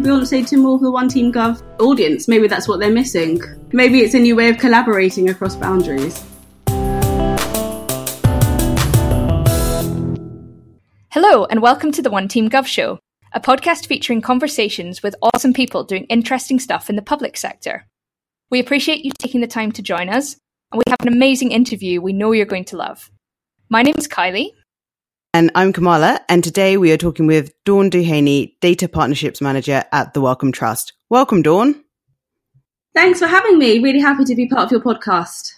bring Beyonce to more of the One Team Gov audience. Maybe that's what they're missing. Maybe it's a new way of collaborating across boundaries. Hello, and welcome to the One Team Gov Show, a podcast featuring conversations with awesome people doing interesting stuff in the public sector. We appreciate you taking the time to join us, and we have an amazing interview we know you're going to love. My name is Kylie. And I'm Kamala, and today we are talking with Dawn Duhaney, Data Partnerships Manager at the Wellcome Trust. Welcome, Dawn. Thanks for having me. Really happy to be part of your podcast.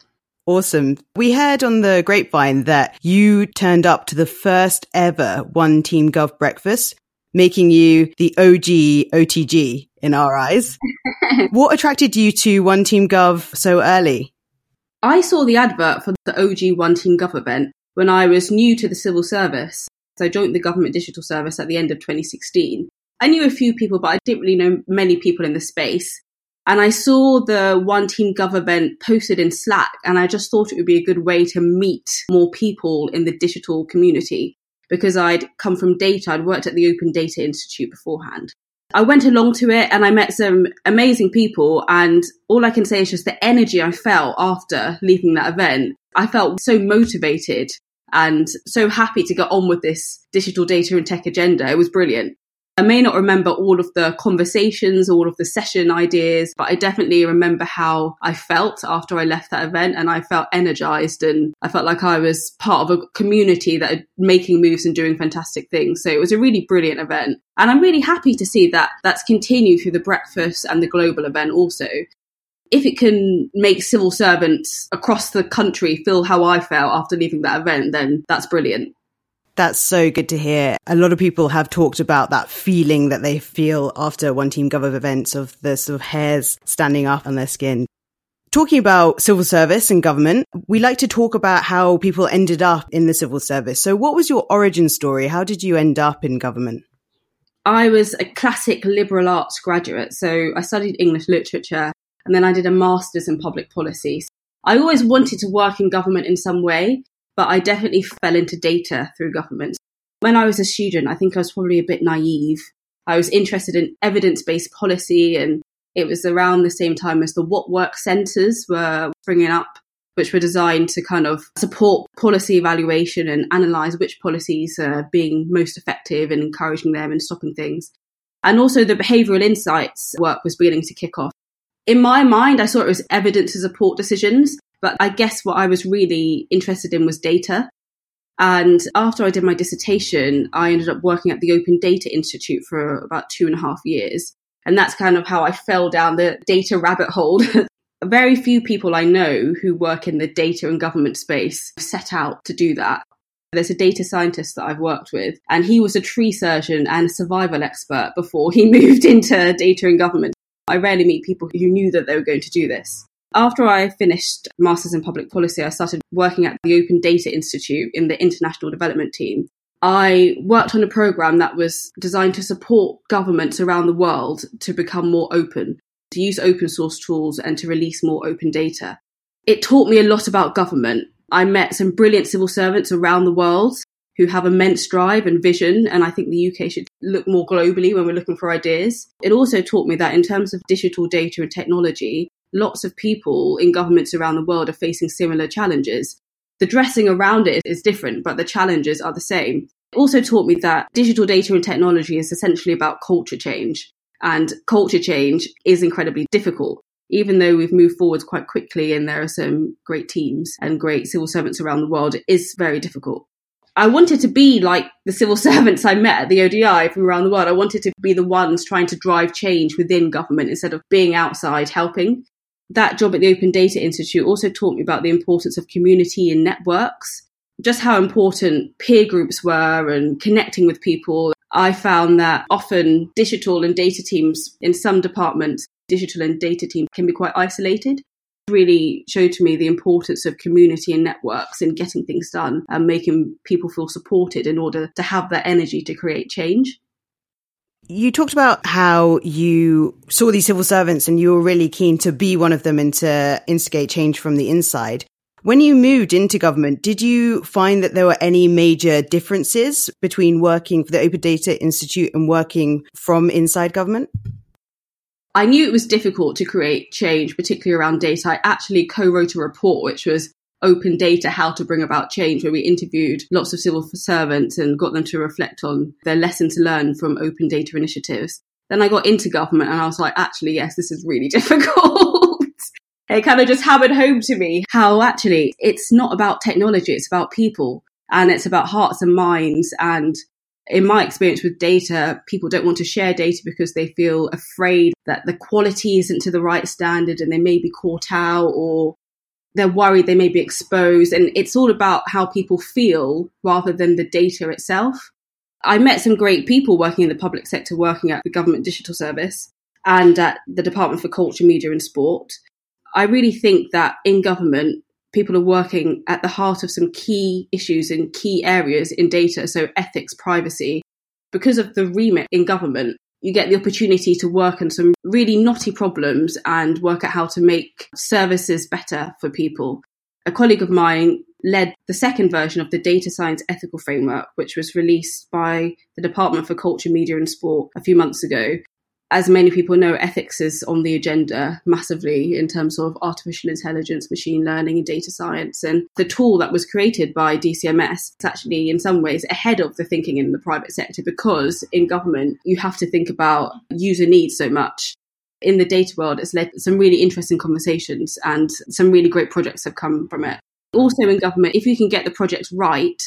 Awesome. We heard on the grapevine that you turned up to the first ever One Team Gov breakfast, making you the OG OTG in our eyes. what attracted you to One Team Gov so early? I saw the advert for the OG One Team Gov event when I was new to the civil service. So I joined the government digital service at the end of 2016. I knew a few people, but I didn't really know many people in the space. And I saw the One Team Gov event posted in Slack, and I just thought it would be a good way to meet more people in the digital community because I'd come from data. I'd worked at the Open Data Institute beforehand. I went along to it and I met some amazing people. And all I can say is just the energy I felt after leaving that event. I felt so motivated and so happy to get on with this digital data and tech agenda. It was brilliant. I may not remember all of the conversations, all of the session ideas, but I definitely remember how I felt after I left that event and I felt energized and I felt like I was part of a community that are making moves and doing fantastic things. So it was a really brilliant event. And I'm really happy to see that that's continued through the breakfast and the global event also. If it can make civil servants across the country feel how I felt after leaving that event, then that's brilliant. That's so good to hear. A lot of people have talked about that feeling that they feel after One Team Gov events of the sort of hairs standing up on their skin. Talking about civil service and government, we like to talk about how people ended up in the civil service. So what was your origin story? How did you end up in government? I was a classic liberal arts graduate. So I studied English literature and then I did a master's in public policy. I always wanted to work in government in some way, but I definitely fell into data through government. When I was a student, I think I was probably a bit naive. I was interested in evidence based policy, and it was around the same time as the What Work centres were bringing up, which were designed to kind of support policy evaluation and analyse which policies are being most effective and encouraging them and stopping things. And also the behavioural insights work was beginning to kick off. In my mind, I saw it as evidence to support decisions, but I guess what I was really interested in was data. And after I did my dissertation, I ended up working at the Open Data Institute for about two and a half years. And that's kind of how I fell down the data rabbit hole. Very few people I know who work in the data and government space set out to do that. There's a data scientist that I've worked with, and he was a tree surgeon and a survival expert before he moved into data and government. I rarely meet people who knew that they were going to do this. After I finished Masters in Public Policy, I started working at the Open Data Institute in the International Development Team. I worked on a program that was designed to support governments around the world to become more open, to use open source tools and to release more open data. It taught me a lot about government. I met some brilliant civil servants around the world who have immense drive and vision, and I think the UK should look more globally when we're looking for ideas. It also taught me that in terms of digital data and technology, lots of people in governments around the world are facing similar challenges. The dressing around it is different, but the challenges are the same. It also taught me that digital data and technology is essentially about culture change. And culture change is incredibly difficult. Even though we've moved forward quite quickly and there are some great teams and great civil servants around the world, it is very difficult. I wanted to be like the civil servants I met at the ODI from around the world. I wanted to be the ones trying to drive change within government instead of being outside helping that job at the Open Data Institute also taught me about the importance of community and networks, just how important peer groups were and connecting with people. I found that often digital and data teams in some departments, digital and data teams can be quite isolated. Really showed to me the importance of community and networks in getting things done and making people feel supported in order to have that energy to create change. You talked about how you saw these civil servants and you were really keen to be one of them and to instigate change from the inside. When you moved into government, did you find that there were any major differences between working for the Open Data Institute and working from inside government? I knew it was difficult to create change, particularly around data. I actually co wrote a report, which was Open Data How to Bring About Change, where we interviewed lots of civil servants and got them to reflect on their lessons learned from open data initiatives. Then I got into government and I was like, actually, yes, this is really difficult it kind of just hammered home to me how actually it's not about technology, it's about people and it's about hearts and minds. And in my experience with data, people don't want to share data because they feel afraid that the quality isn't to the right standard and they may be caught out or they're worried they may be exposed. And it's all about how people feel rather than the data itself. I met some great people working in the public sector, working at the Government Digital Service and at the Department for Culture, Media and Sport. I really think that in government, people are working at the heart of some key issues in key areas in data, so ethics, privacy. Because of the remit in government, you get the opportunity to work on some really knotty problems and work out how to make services better for people. A colleague of mine led the second version of the Data Science Ethical Framework, which was released by the Department for Culture, Media and Sport a few months ago as many people know, ethics is on the agenda massively in terms of artificial intelligence, machine learning, and data science. And the tool that was created by DCMS is actually, in some ways, ahead of the thinking in the private sector because in government, you have to think about user needs so much. In the data world, it's led some really interesting conversations and some really great projects have come from it. Also, in government, if you can get the projects right,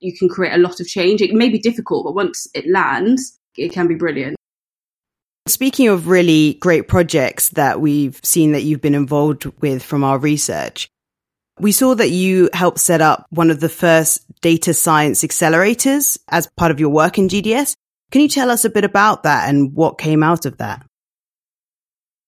you can create a lot of change. It may be difficult, but once it lands, it can be brilliant. Speaking of really great projects that we've seen that you've been involved with from our research, we saw that you helped set up one of the first data science accelerators as part of your work in GDS. Can you tell us a bit about that and what came out of that?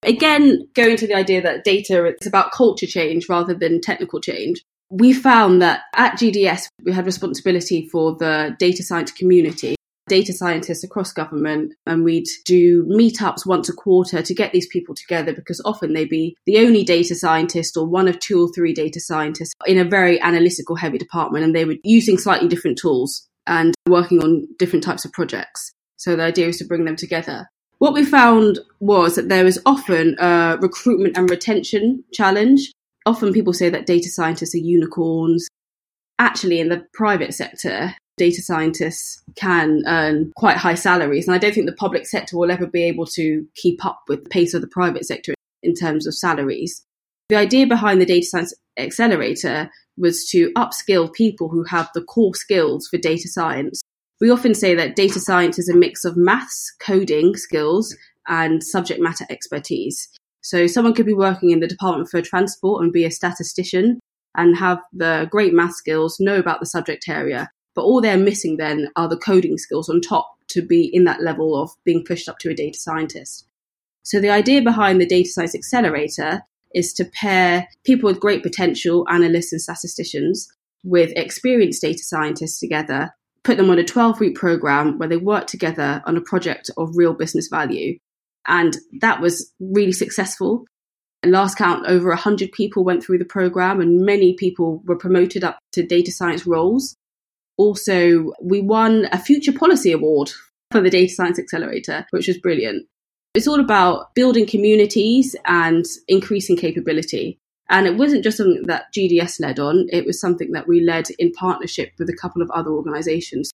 Again, going to the idea that data is about culture change rather than technical change. We found that at GDS, we had responsibility for the data science community data scientists across government and we'd do meetups once a quarter to get these people together because often they'd be the only data scientist or one of two or three data scientists in a very analytical heavy department and they were using slightly different tools and working on different types of projects. So the idea is to bring them together. What we found was that there was often a recruitment and retention challenge. Often people say that data scientists are unicorns. Actually, in the private sector, data scientists can earn quite high salaries. And I don't think the public sector will ever be able to keep up with the pace of the private sector in terms of salaries. The idea behind the Data Science Accelerator was to upskill people who have the core skills for data science. We often say that data science is a mix of maths, coding skills, and subject matter expertise. So someone could be working in the Department for Transport and be a statistician and have the great math skills, know about the subject area, but all they're missing then are the coding skills on top to be in that level of being pushed up to a data scientist. So the idea behind the Data Science Accelerator is to pair people with great potential, analysts and statisticians, with experienced data scientists together, put them on a 12 week program where they work together on a project of real business value. And that was really successful. last count, over 100 people went through the program, and many people were promoted up to data science roles. Also, we won a Future Policy Award for the Data Science Accelerator, which was brilliant. It's all about building communities and increasing capability. And it wasn't just something that GDS led on, it was something that we led in partnership with a couple of other organizations.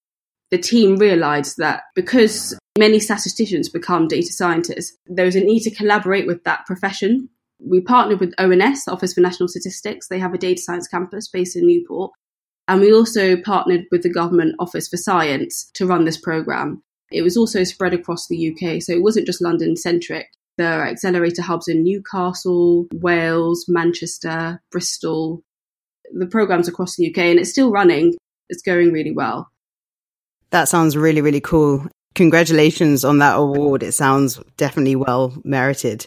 The team realized that because many statisticians become data scientists, there was a need to collaborate with that profession. We partnered with ONS, Office for National Statistics. They have a data science campus based in Newport. And we also partnered with the Government Office for Science to run this programme. It was also spread across the UK, so it wasn't just London centric. There are accelerator hubs in Newcastle, Wales, Manchester, Bristol. The programme's across the UK and it's still running. It's going really well. That sounds really, really cool. Congratulations on that award. It sounds definitely well merited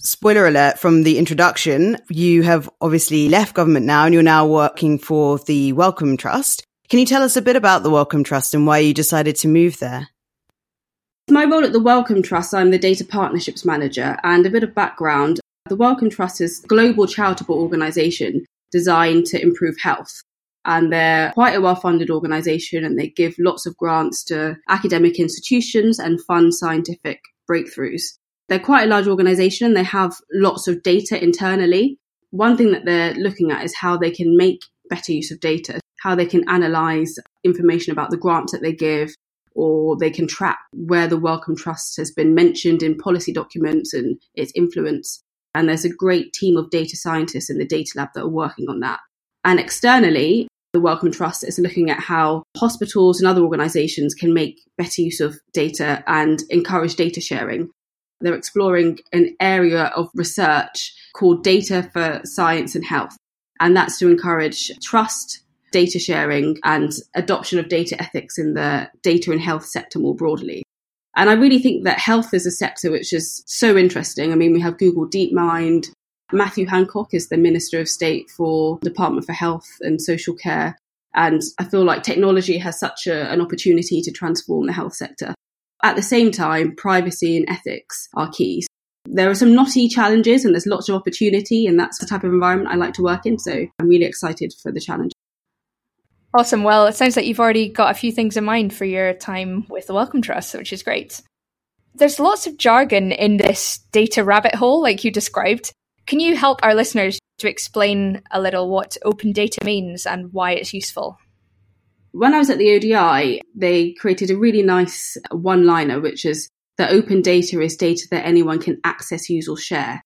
spoiler alert from the introduction, you have obviously left government now and you're now working for the Wellcome Trust. Can you tell us a bit about the Wellcome Trust and why you decided to move there? My role at the Wellcome Trust, I'm the data partnerships manager and a bit of background. The Wellcome Trust is a global charitable organisation designed to improve health. And they're quite a well funded organization and they give lots of grants to academic institutions and fund scientific breakthroughs. They're quite a large organization they have lots of data internally. One thing that they're looking at is how they can make better use of data, how they can analyze information about the grants that they give, or they can track where the Wellcome Trust has been mentioned in policy documents and its influence. And there's a great team of data scientists in the data lab that are working on that. And externally, the Wellcome Trust is looking at how hospitals and other organizations can make better use of data and encourage data sharing. They're exploring an area of research called Data for Science and Health. And that's to encourage trust, data sharing, and adoption of data ethics in the data and health sector more broadly. And I really think that health is a sector which is so interesting. I mean, we have Google DeepMind. Matthew Hancock is the Minister of State for Department for Health and Social Care. And I feel like technology has such a, an opportunity to transform the health sector. At the same time, privacy and ethics are keys. There are some knotty challenges and there's lots of opportunity, and that's the type of environment I like to work in. So I'm really excited for the challenge. Awesome. Well, it sounds like you've already got a few things in mind for your time with the Wellcome Trust, which is great. There's lots of jargon in this data rabbit hole, like you described. Can you help our listeners to explain a little what open data means and why it's useful? When I was at the ODI, they created a really nice one liner, which is that open data is data that anyone can access, use, or share.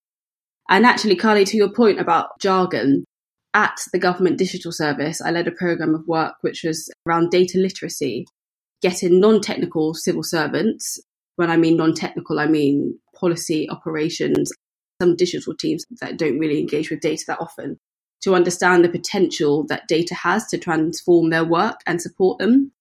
And actually, Carly, to your point about jargon, at the Government Digital Service, I led a program of work which was around data literacy, getting non technical civil servants. When I mean non technical, I mean policy, operations, some digital teams that don't really engage with data that often, to understand the potential that data has to transform their work and support them.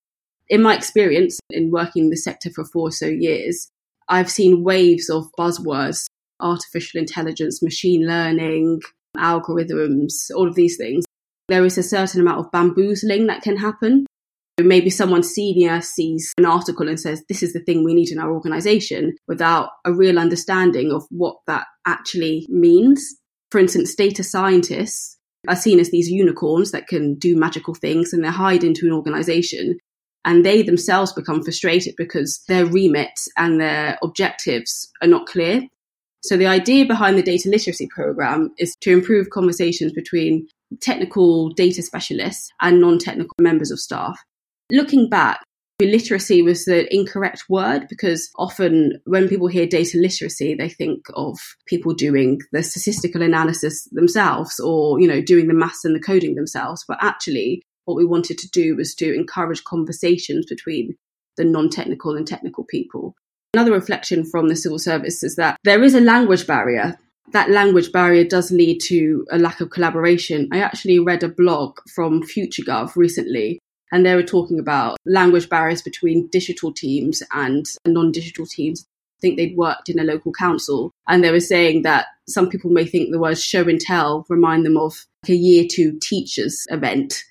In my experience in working in the sector for four or so years, I've seen waves of buzzwords artificial intelligence, machine learning, algorithms, all of these things, there is a certain amount of bamboozling that can happen. Maybe someone senior sees an article and says, This is the thing we need in our organization without a real understanding of what that actually means. For instance, data scientists are seen as these unicorns that can do magical things and they're hide into an organization and they themselves become frustrated because their remit and their objectives are not clear. So the idea behind the data literacy program is to improve conversations between technical data specialists and non-technical members of staff. Looking back, literacy was the incorrect word because often when people hear data literacy, they think of people doing the statistical analysis themselves or, you know, doing the maths and the coding themselves. But actually, what we wanted to do was to encourage conversations between the non-technical and technical people. Another reflection from the civil service is that there is a language barrier. That language barrier does lead to a lack of collaboration. I actually read a blog from FutureGov recently, and they were talking about language barriers between digital teams and non digital teams. I think they'd worked in a local council, and they were saying that some people may think the words show and tell remind them of a year two teachers event.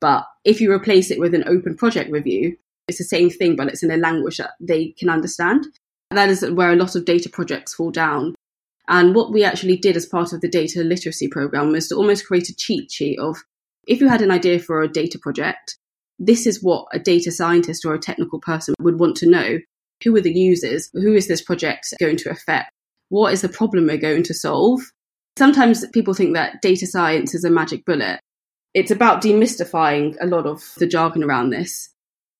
But if you replace it with an open project review, it's the same thing, but it's in a language that they can understand. That is where a lot of data projects fall down. And what we actually did as part of the data literacy program was to almost create a cheat sheet of if you had an idea for a data project, this is what a data scientist or a technical person would want to know. Who are the users? Who is this project going to affect? What is the problem we're going to solve? Sometimes people think that data science is a magic bullet. It's about demystifying a lot of the jargon around this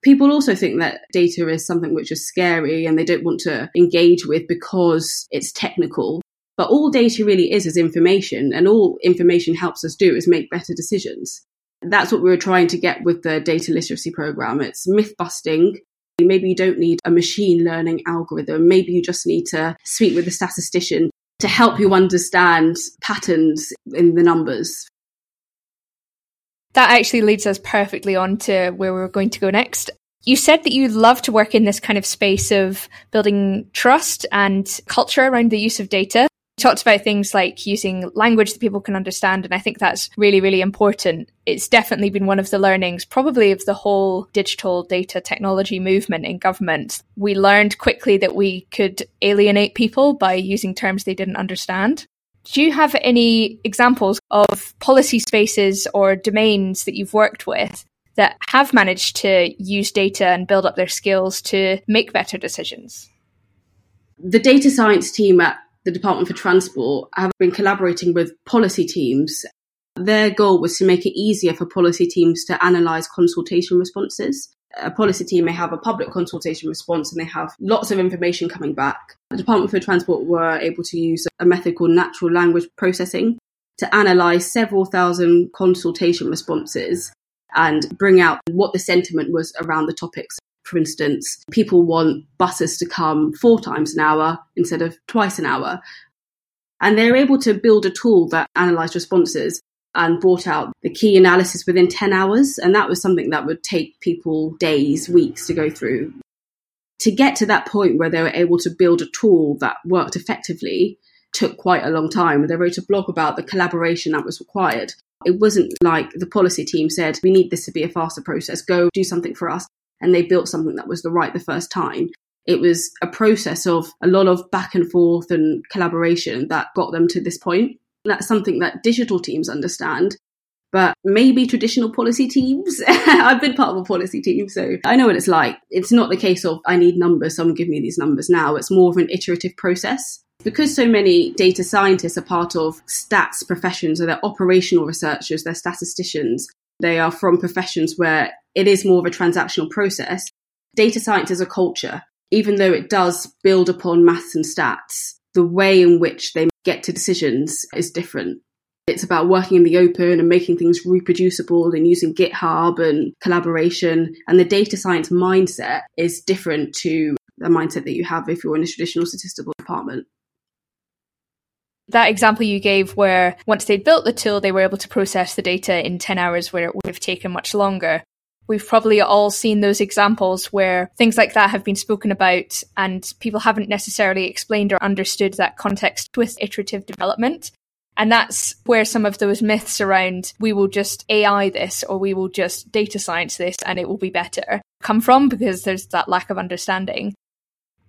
People also think that data is something which is scary and they don't want to engage with because it's technical. But all data really is is information, and all information helps us do is make better decisions. That's what we were trying to get with the data literacy program. It's myth busting. Maybe you don't need a machine learning algorithm. Maybe you just need to speak with a statistician to help you understand patterns in the numbers that actually leads us perfectly on to where we're going to go next. You said that you love to work in this kind of space of building trust and culture around the use of data. Talked about things like using language that people can understand, and I think that's really, really important. It's definitely been one of the learnings, probably of the whole digital data technology movement in government. We learned quickly that we could alienate people by using terms they didn't understand. Do you have any examples of policy spaces or domains that you've worked with that have managed to use data and build up their skills to make better decisions? The data science team at the Department for Transport have been collaborating with policy teams. Their goal was to make it easier for policy teams to analyse consultation responses. A policy team may have a public consultation response and they have lots of information coming back. The Department for Transport were able to use a method called natural language processing to analyse several thousand consultation responses and bring out what the sentiment was around the topics. For instance, people want buses to come four times an hour instead of twice an hour. And they're able to build a tool that analysed responses and brought out the key analysis within 10 hours. And that was something that would take people days, weeks to go through. To get to that point where they were able to build a tool that worked effectively took quite a long time. They wrote a blog about the collaboration that was required. It wasn't like the policy team said, we need this to be a faster process, go do something for us. And they built something that was the right the first time. It was a process of a lot of back and forth and collaboration that got them to this point. That's something that digital teams understand, but maybe traditional policy teams. I've been part of a policy team, so I know what it's like. It's not the case of I need numbers, someone give me these numbers now. It's more of an iterative process. Because so many data scientists are part of stats professions, or they're operational researchers, they're statisticians, they are from professions where it is more of a transactional process. Data science is a culture, even though it does build upon maths and stats. The way in which they get to decisions is different. It's about working in the open and making things reproducible and using GitHub and collaboration. And the data science mindset is different to the mindset that you have if you're in a traditional statistical department that example you gave where once they'd built the tool, they were able to process the data in 10 hours where it would have taken much longer. We've probably all seen those examples where things like that have been spoken about and people haven't necessarily explained or understood that context with iterative development. And that's where some of those myths around we will just AI this or we will just data science this and it will be better come from because there's that lack of understanding.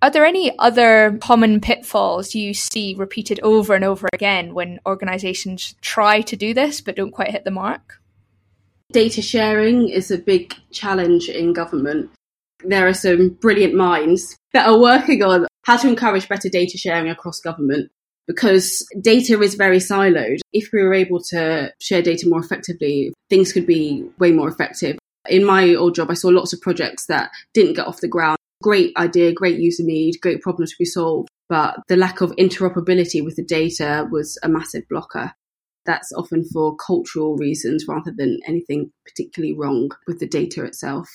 Are there any other common pitfalls you see repeated over and over again when organizations try to do this but don't quite hit the mark? Data sharing is a big challenge in government. There are some brilliant minds that are working on how to encourage better data sharing across government because data is very siloed. If we were able to share data more effectively, things could be way more effective. In my old job, I saw lots of projects that didn't get off the ground great idea, great user need, great problem to be solved. But the lack of interoperability with the data was a massive blocker. That's often for cultural reasons rather than anything particularly wrong with the data itself.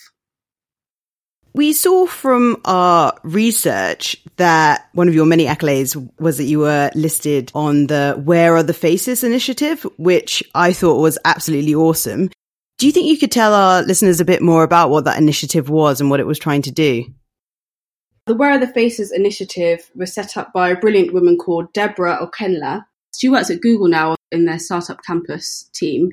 We saw from our research that one of your many accolades was that you were listed on the Where Are the Faces initiative, which I thought was absolutely awesome. Do you think you could tell our listeners a bit more about what that initiative was and what it was trying to do? The Where Are the Faces initiative was set up by a brilliant woman called Deborah Okenla. She works at Google now in their startup campus team.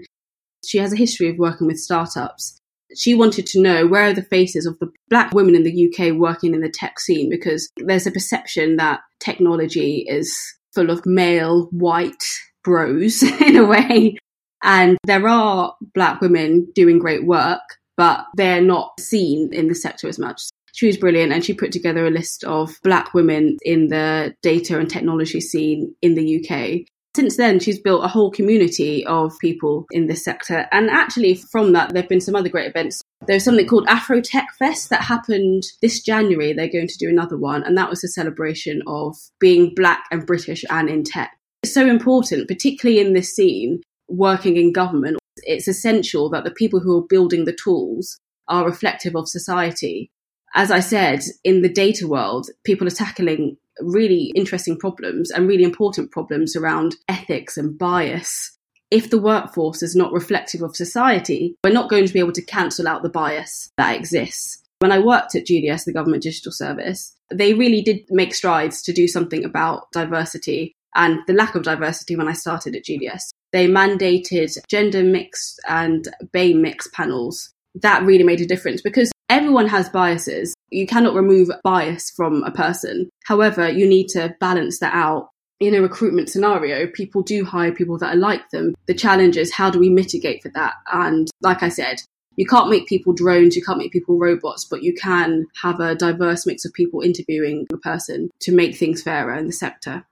She has a history of working with startups. She wanted to know where are the faces of the black women in the UK working in the tech scene because there's a perception that technology is full of male, white bros in a way. And there are black women doing great work, but they're not seen in the sector as much she was brilliant and she put together a list of black women in the data and technology scene in the UK. Since then, she's built a whole community of people in this sector. And actually, from that, there have been some other great events. There's something called Afro Tech Fest that happened this January. They're going to do another one. And that was a celebration of being black and British and in tech. It's so important, particularly in this scene, working in government. It's essential that the people who are building the tools are reflective of society as I said, in the data world, people are tackling really interesting problems and really important problems around ethics and bias. If the workforce is not reflective of society, we're not going to be able to cancel out the bias that exists. When I worked at GDS, the Government Digital Service, they really did make strides to do something about diversity and the lack of diversity when I started at GDS. They mandated gender mixed and BAME mixed panels. That really made a difference because everyone has biases. You cannot remove bias from a person. However, you need to balance that out. in a recruitment scenario, people do hire people that are like them. The challenge is how do we mitigate for that? And like I said, you can't make people drones, you can't make people robots, but you can have a diverse mix of people interviewing a person to make things fairer in the sector.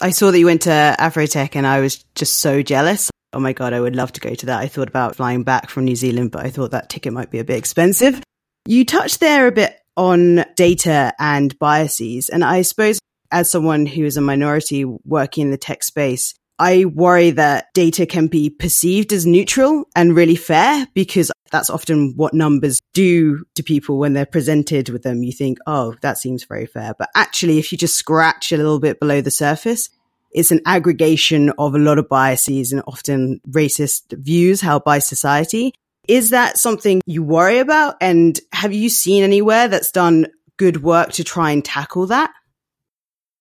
I saw that you went to Afrotech and I was just so jealous. Oh my God, I would love to go to that. I thought about flying back from New Zealand, but I thought that ticket might be a bit expensive. You touched there a bit on data and biases. And I suppose as someone who is a minority working in the tech space, I worry that data can be perceived as neutral and really fair because that's often what numbers do to people when they're presented with them. You think, oh, that seems very fair. But actually, if you just scratch a little bit below the surface, it's an aggregation of a lot of biases and often racist views held by society. Is that something you worry about? And have you seen anywhere that's done good work to try and tackle that?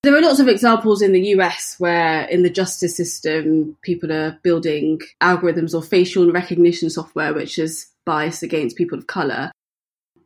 There are lots of examples in the US where, in the justice system, people are building algorithms or facial recognition software which is biased against people of colour.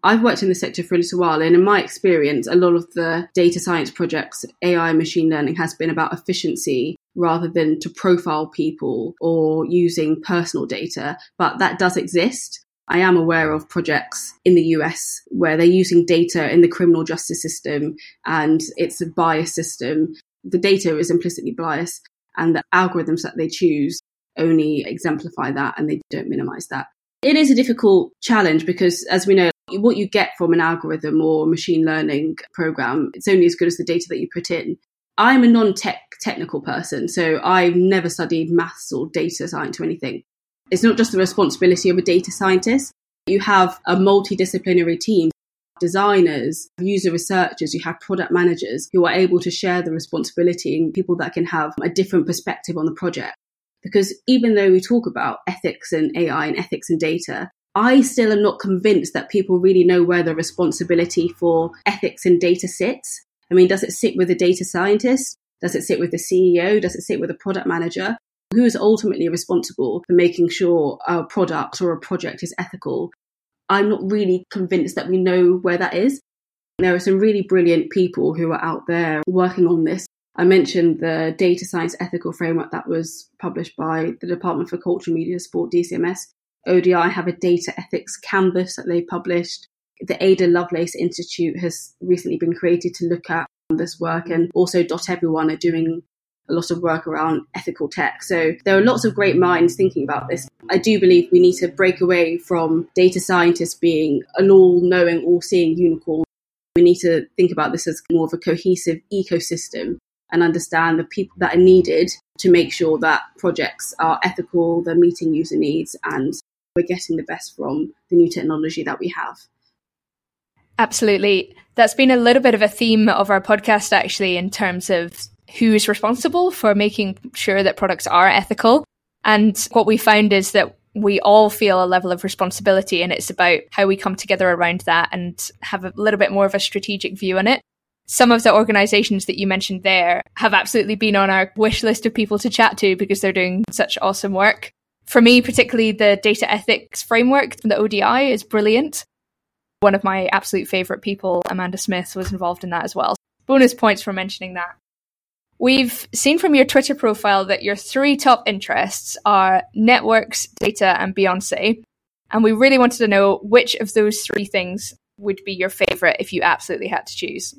I've worked in the sector for a little while, and in my experience, a lot of the data science projects, AI machine learning, has been about efficiency rather than to profile people or using personal data. But that does exist. I am aware of projects in the US where they're using data in the criminal justice system and it's a bias system. The data is implicitly biased, and the algorithms that they choose only exemplify that and they don't minimize that. It is a difficult challenge because, as we know, what you get from an algorithm or machine learning program, it's only as good as the data that you put in. I'm a non tech technical person, so I've never studied maths or data science or anything. It's not just the responsibility of a data scientist. You have a multidisciplinary team, designers, user researchers, you have product managers who are able to share the responsibility and people that can have a different perspective on the project. Because even though we talk about ethics and AI and ethics and data, I still am not convinced that people really know where the responsibility for ethics and data sits. I mean, does it sit with the data scientist? Does it sit with the CEO? Does it sit with the product manager? Who is ultimately responsible for making sure a product or a project is ethical? I'm not really convinced that we know where that is. There are some really brilliant people who are out there working on this. I mentioned the data science ethical framework that was published by the Department for Culture, Media, Sport, DCMS. ODI have a data ethics canvas that they published. The Ada Lovelace Institute has recently been created to look at this work, and also Dot Everyone are doing a lot of work around ethical tech. So there are lots of great minds thinking about this. I do believe we need to break away from data scientists being an all knowing, all seeing unicorn. We need to think about this as more of a cohesive ecosystem and understand the people that are needed to make sure that projects are ethical, they're meeting user needs, and we're getting the best from the new technology that we have. Absolutely. That's been a little bit of a theme of our podcast, actually, in terms of who's responsible for making sure that products are ethical. And what we found is that we all feel a level of responsibility, and it's about how we come together around that and have a little bit more of a strategic view on it. Some of the organizations that you mentioned there have absolutely been on our wish list of people to chat to because they're doing such awesome work. For me, particularly the data ethics framework from the ODI is brilliant. One of my absolute favorite people, Amanda Smith, was involved in that as well. Bonus points for mentioning that. We've seen from your Twitter profile that your three top interests are networks, data, and Beyonce. And we really wanted to know which of those three things would be your favorite if you absolutely had to choose.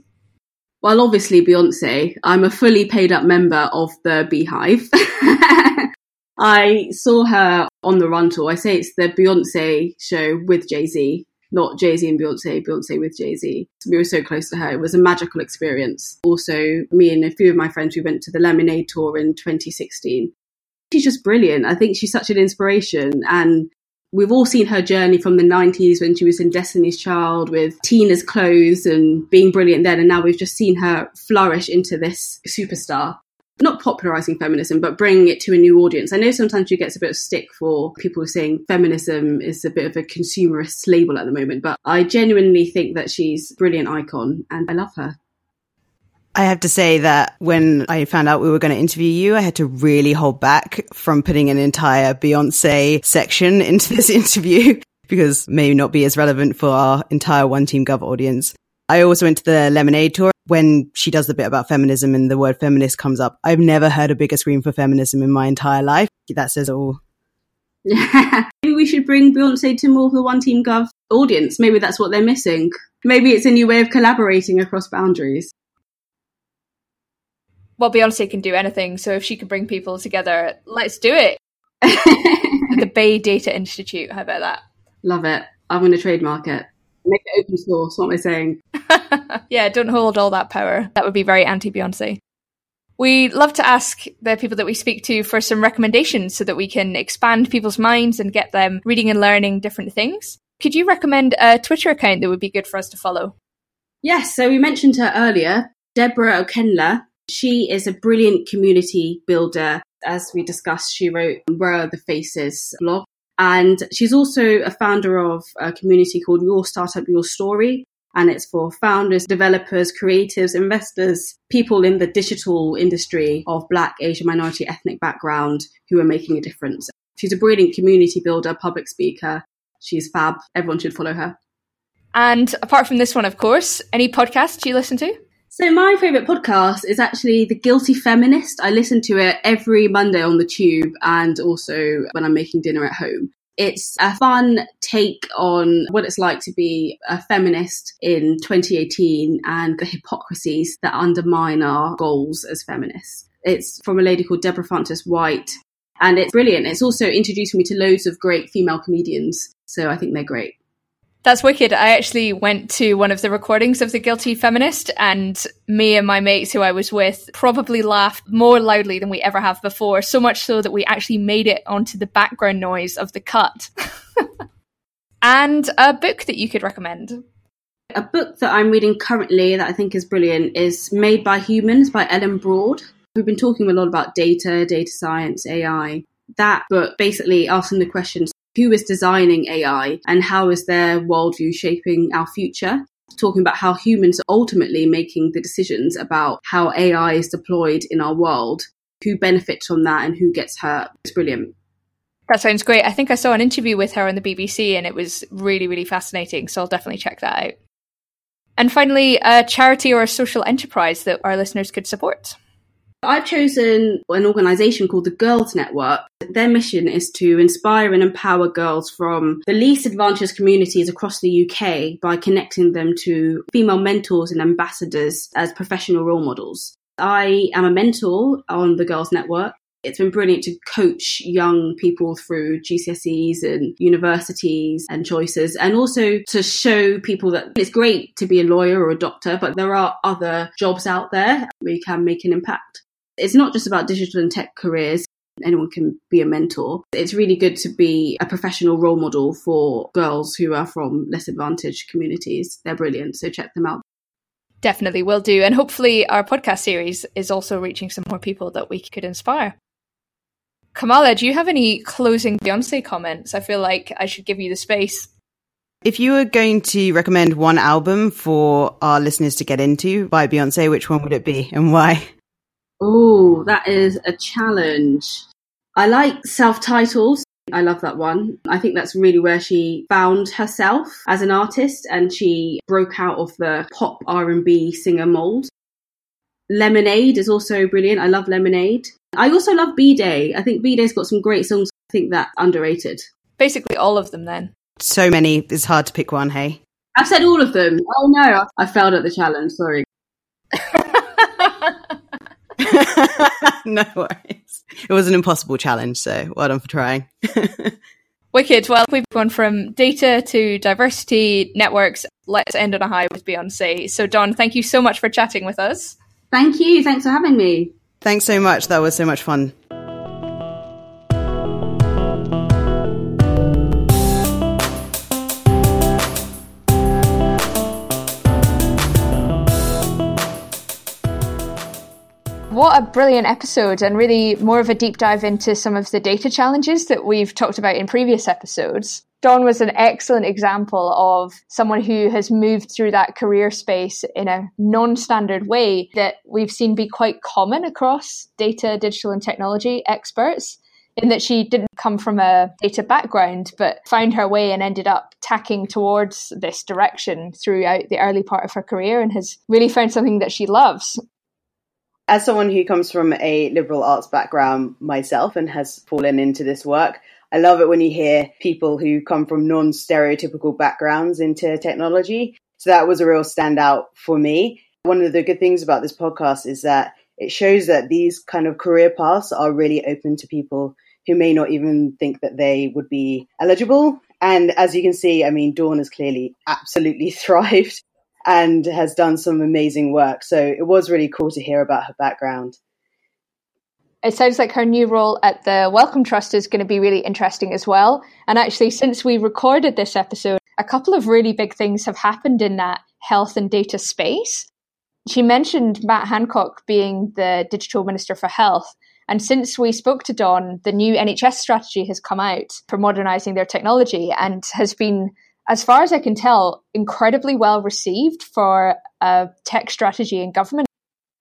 Well, obviously, Beyonce. I'm a fully paid up member of the Beehive. I saw her on the run tour. I say it's the Beyonce show with Jay Z, not Jay Z and Beyonce, Beyonce with Jay Z. We were so close to her. It was a magical experience. Also, me and a few of my friends, we went to the Lemonade tour in 2016. She's just brilliant. I think she's such an inspiration. And we've all seen her journey from the 90s when she was in Destiny's Child with Tina's clothes and being brilliant then. And now we've just seen her flourish into this superstar not popularizing feminism, but bringing it to a new audience. I know sometimes she gets a bit of stick for people saying feminism is a bit of a consumerist label at the moment, but I genuinely think that she's a brilliant icon and I love her. I have to say that when I found out we were going to interview you, I had to really hold back from putting an entire Beyonce section into this interview because may not be as relevant for our entire One Team Gov audience. I also went to the Lemonade tour when she does the bit about feminism and the word feminist comes up, I've never heard a bigger scream for feminism in my entire life. That says it all. Yeah. Maybe we should bring Beyonce to more of the One Team Gov audience. Maybe that's what they're missing. Maybe it's a new way of collaborating across boundaries. Well, Beyonce can do anything, so if she can bring people together, let's do it. the Bey Data Institute, how about that? Love it. I'm going to trademark it. Make it open source, what am I saying? yeah, don't hold all that power. That would be very anti Beyonce. We love to ask the people that we speak to for some recommendations so that we can expand people's minds and get them reading and learning different things. Could you recommend a Twitter account that would be good for us to follow? Yes, so we mentioned her earlier, Deborah Okenla. She is a brilliant community builder. As we discussed, she wrote Where Are the Faces blog. And she's also a founder of a community called Your Startup, Your Story, and it's for founders, developers, creatives, investors, people in the digital industry of Black, Asian, minority, ethnic background who are making a difference. She's a brilliant community builder, public speaker. She's fab. Everyone should follow her. And apart from this one, of course, any podcasts you listen to? So my favorite podcast is actually The Guilty Feminist. I listen to it every Monday on the tube and also when I'm making dinner at home. It's a fun take on what it's like to be a feminist in 2018 and the hypocrisies that undermine our goals as feminists. It's from a lady called Deborah Frances White, and it's brilliant. It's also introduced me to loads of great female comedians, so I think they're great. That's wicked. I actually went to one of the recordings of The Guilty Feminist, and me and my mates who I was with probably laughed more loudly than we ever have before, so much so that we actually made it onto the background noise of the cut. and a book that you could recommend. A book that I'm reading currently that I think is brilliant is Made by Humans by Ellen Broad. We've been talking a lot about data, data science, AI. That book basically asking the questions who is designing AI and how is their worldview shaping our future. Talking about how humans are ultimately making the decisions about how AI is deployed in our world, who benefits from that and who gets hurt. It's brilliant. That sounds great. I think I saw an interview with her on the BBC and it was really, really fascinating. So I'll definitely check that out. And finally, a charity or a social enterprise that our listeners could support. I've chosen an organisation called the Girls Network. Their mission is to inspire and empower girls from the least advantaged communities across the UK by connecting them to female mentors and ambassadors as professional role models. I am a mentor on the Girls Network. It's been brilliant to coach young people through GCSEs and universities and choices, and also to show people that it's great to be a lawyer or a doctor, but there are other jobs out there where you can make an impact it's not just about digital and tech careers. Anyone can be a mentor. It's really good to be a professional role model for girls who are from less advantaged communities. They're brilliant, so check them out. Definitely will do. And hopefully, our podcast series is also reaching some more people that we could inspire. Kamala, do you have any closing Beyonce comments? I feel like I should give you the space. If you were going to recommend one album for our listeners to get into by Beyonce, which one would it be and why? Oh, that is a challenge. I like self-titles. I love that one. I think that's really where she found herself as an artist and she broke out of the pop R&B singer mold. Lemonade is also brilliant. I love Lemonade. I also love B-Day. I think B-Day's got some great songs. I think that underrated. Basically all of them then. So many. It's hard to pick one, hey? I've said all of them. Oh no, I failed at the challenge. Sorry. no worries. It was an impossible challenge, so well done for trying. Wicked. Well, we've gone from data to diversity networks. Let's end on a high with Beyonce. So, Dawn, thank you so much for chatting with us. Thank you. Thanks for having me. Thanks so much. That was so much fun. What a brilliant episode, and really more of a deep dive into some of the data challenges that we've talked about in previous episodes. Dawn was an excellent example of someone who has moved through that career space in a non standard way that we've seen be quite common across data, digital, and technology experts. in that she didn't come from a data background, but found her way and ended up tacking towards this direction throughout the early part of her career and has really found something that she loves. As someone who comes from a liberal arts background myself and has fallen into this work, I love it when you hear people who come from non stereotypical backgrounds into technology. So that was a real standout for me. One of the good things about this podcast is that it shows that these kind of career paths are really open to people who may not even think that they would be eligible. And as you can see, I mean, Dawn has clearly absolutely thrived and has done some amazing work. So it was really cool to hear about her background. It sounds like her new role at the Wellcome Trust is going to be really interesting as well. And actually, since we recorded this episode, a couple of really big things have happened in that health and data space. She mentioned Matt Hancock being the Digital Minister for Health. And since we spoke to Dawn, the new NHS strategy has come out for modernising their technology and has been, as far as I can tell, incredibly well received for a tech strategy in government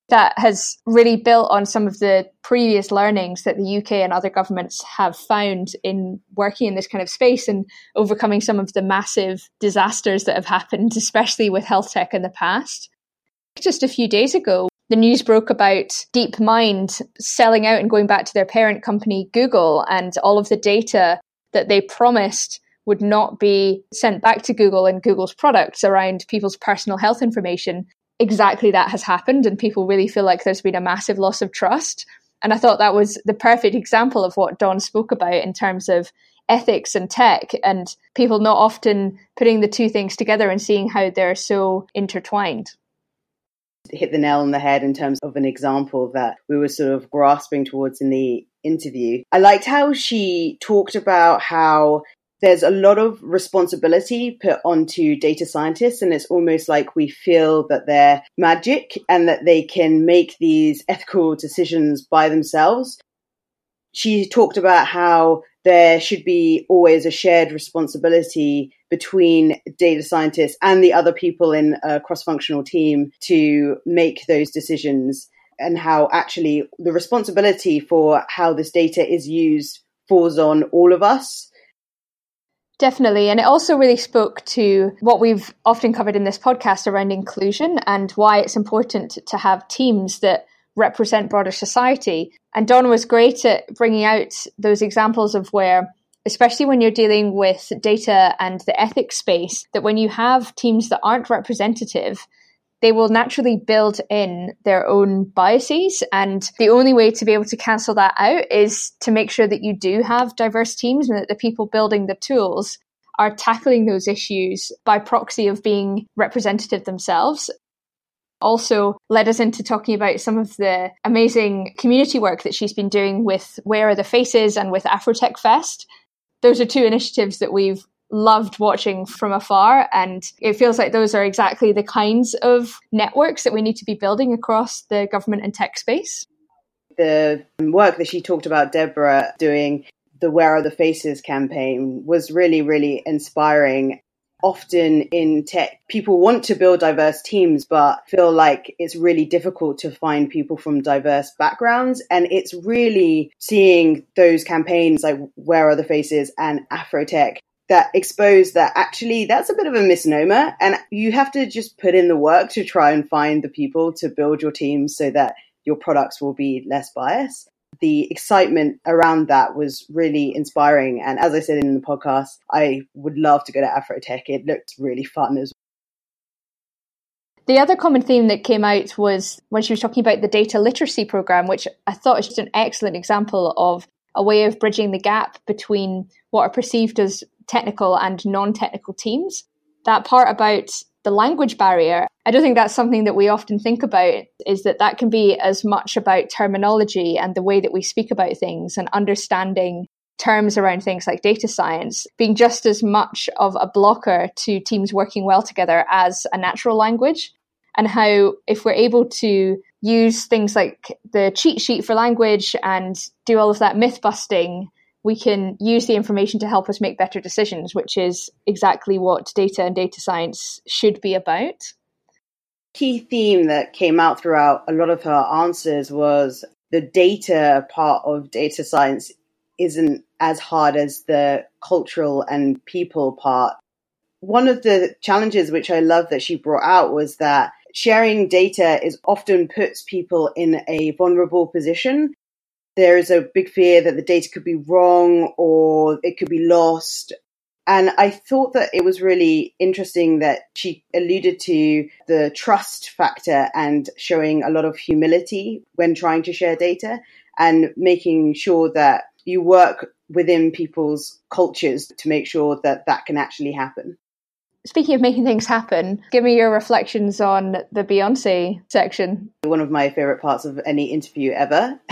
that has really built on some of the previous learnings that the UK and other governments have found in working in this kind of space and overcoming some of the massive disasters that have happened, especially with health tech in the past. Just a few days ago, the news broke about DeepMind selling out and going back to their parent company, Google, and all of the data that they promised would not be sent back to Google and Google's products around people's personal health information. Exactly that has happened, and people really feel like there's been a massive loss of trust. And I thought that was the perfect example of what Dawn spoke about in terms of ethics and tech, and people not often putting the two things together and seeing how they're so intertwined hit the nail on the head in terms of an example that we were sort of grasping towards in the interview. I liked how she talked about how there's a lot of responsibility put onto data scientists, and it's almost like we feel that they're magic and that they can make these ethical decisions by themselves. She talked about how there should be always a shared responsibility between data scientists and the other people in a cross functional team to make those decisions and how actually the responsibility for how this data is used falls on all of us. Definitely. And it also really spoke to what we've often covered in this podcast around inclusion and why it's important to have teams that represent broader society. And Dawn was great at bringing out those examples of where, especially when you're dealing with data and the ethics space, that when you have teams that aren't representative, they will naturally build in their own biases. And the only way to be able to cancel that out is to make sure that you do have diverse teams and that the people building the tools are tackling those issues by proxy of being representative themselves also led us into talking about some of the amazing community work that she's been doing with Where Are the Faces and with Afrotech Fest. Those are two initiatives that we've loved watching from afar. And it feels like those are exactly the kinds of networks that we need to be building across the government and tech space. The work that she talked about, Deborah, doing the Where Are the Faces campaign was really, really inspiring often in tech, people want to build diverse teams, but feel like it's really difficult to find people from diverse backgrounds. And it's really seeing those campaigns like Where Are the Faces and Afrotech that expose that actually that's a bit of a misnomer. And you have to just put in the work to try and find the people to build your teams so that your products will be less biased the excitement around that was really inspiring. And as I said in the podcast, I would love to go to Afrotech. It looked really fun as well. The other common theme that came out was when she was talking about the data literacy program, which I thought was just an excellent example of a way of bridging the gap between what are perceived as technical and non technical teams. That part about the language barrier, I don't think that's something that we often think about, is that that can be as much about terminology and the way that we speak about things and understanding terms around things like data science being just as much of a blocker to teams working well together as a natural language. And how, if we're able to use things like the cheat sheet for language and do all of that myth busting we can use the information to help us make better decisions, which is exactly what data and data science should be about. Key theme that came out throughout a lot of her answers was the data part of data science isn't as hard as the cultural and people part. One of the challenges which I love that she brought out was that sharing data is often puts people in a vulnerable position. There is a big fear that the data could be wrong or it could be lost. And I thought that it was really interesting that she alluded to the trust factor and showing a lot of humility when trying to share data and making sure that you work within people's cultures to make sure that that can actually happen. Speaking of making things happen, give me your reflections on the Beyonce section. One of my favorite parts of any interview ever.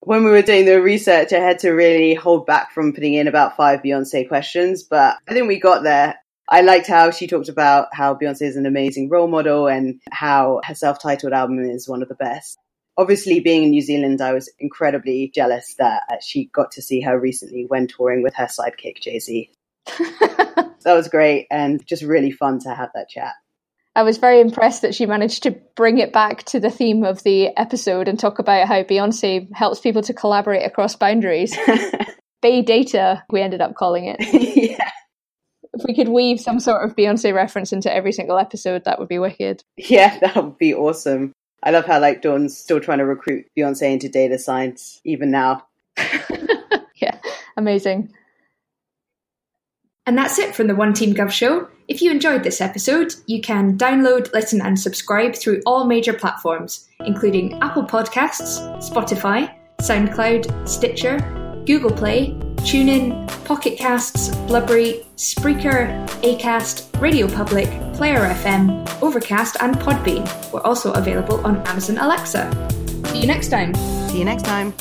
when we were doing the research, I had to really hold back from putting in about five Beyonce questions, but I think we got there. I liked how she talked about how Beyonce is an amazing role model and how her self titled album is one of the best. Obviously, being in New Zealand, I was incredibly jealous that uh, she got to see her recently when touring with her sidekick, Jay Z. that was great and just really fun to have that chat. I was very impressed that she managed to bring it back to the theme of the episode and talk about how Beyonce helps people to collaborate across boundaries. Bey data, we ended up calling it. yeah. If we could weave some sort of Beyonce reference into every single episode, that would be wicked. Yeah, that would be awesome. I love how like Dawn's still trying to recruit Beyonce into data science even now. yeah, amazing. And that's it from the One Team Gov show. If you enjoyed this episode, you can download, listen, and subscribe through all major platforms, including Apple Podcasts, Spotify, SoundCloud, Stitcher, Google Play, TuneIn, Pocket Casts, Blubrry, Spreaker, Acast, Radio Public, Player FM, Overcast, and Podbean. We're also available on Amazon Alexa. See you next time. See you next time.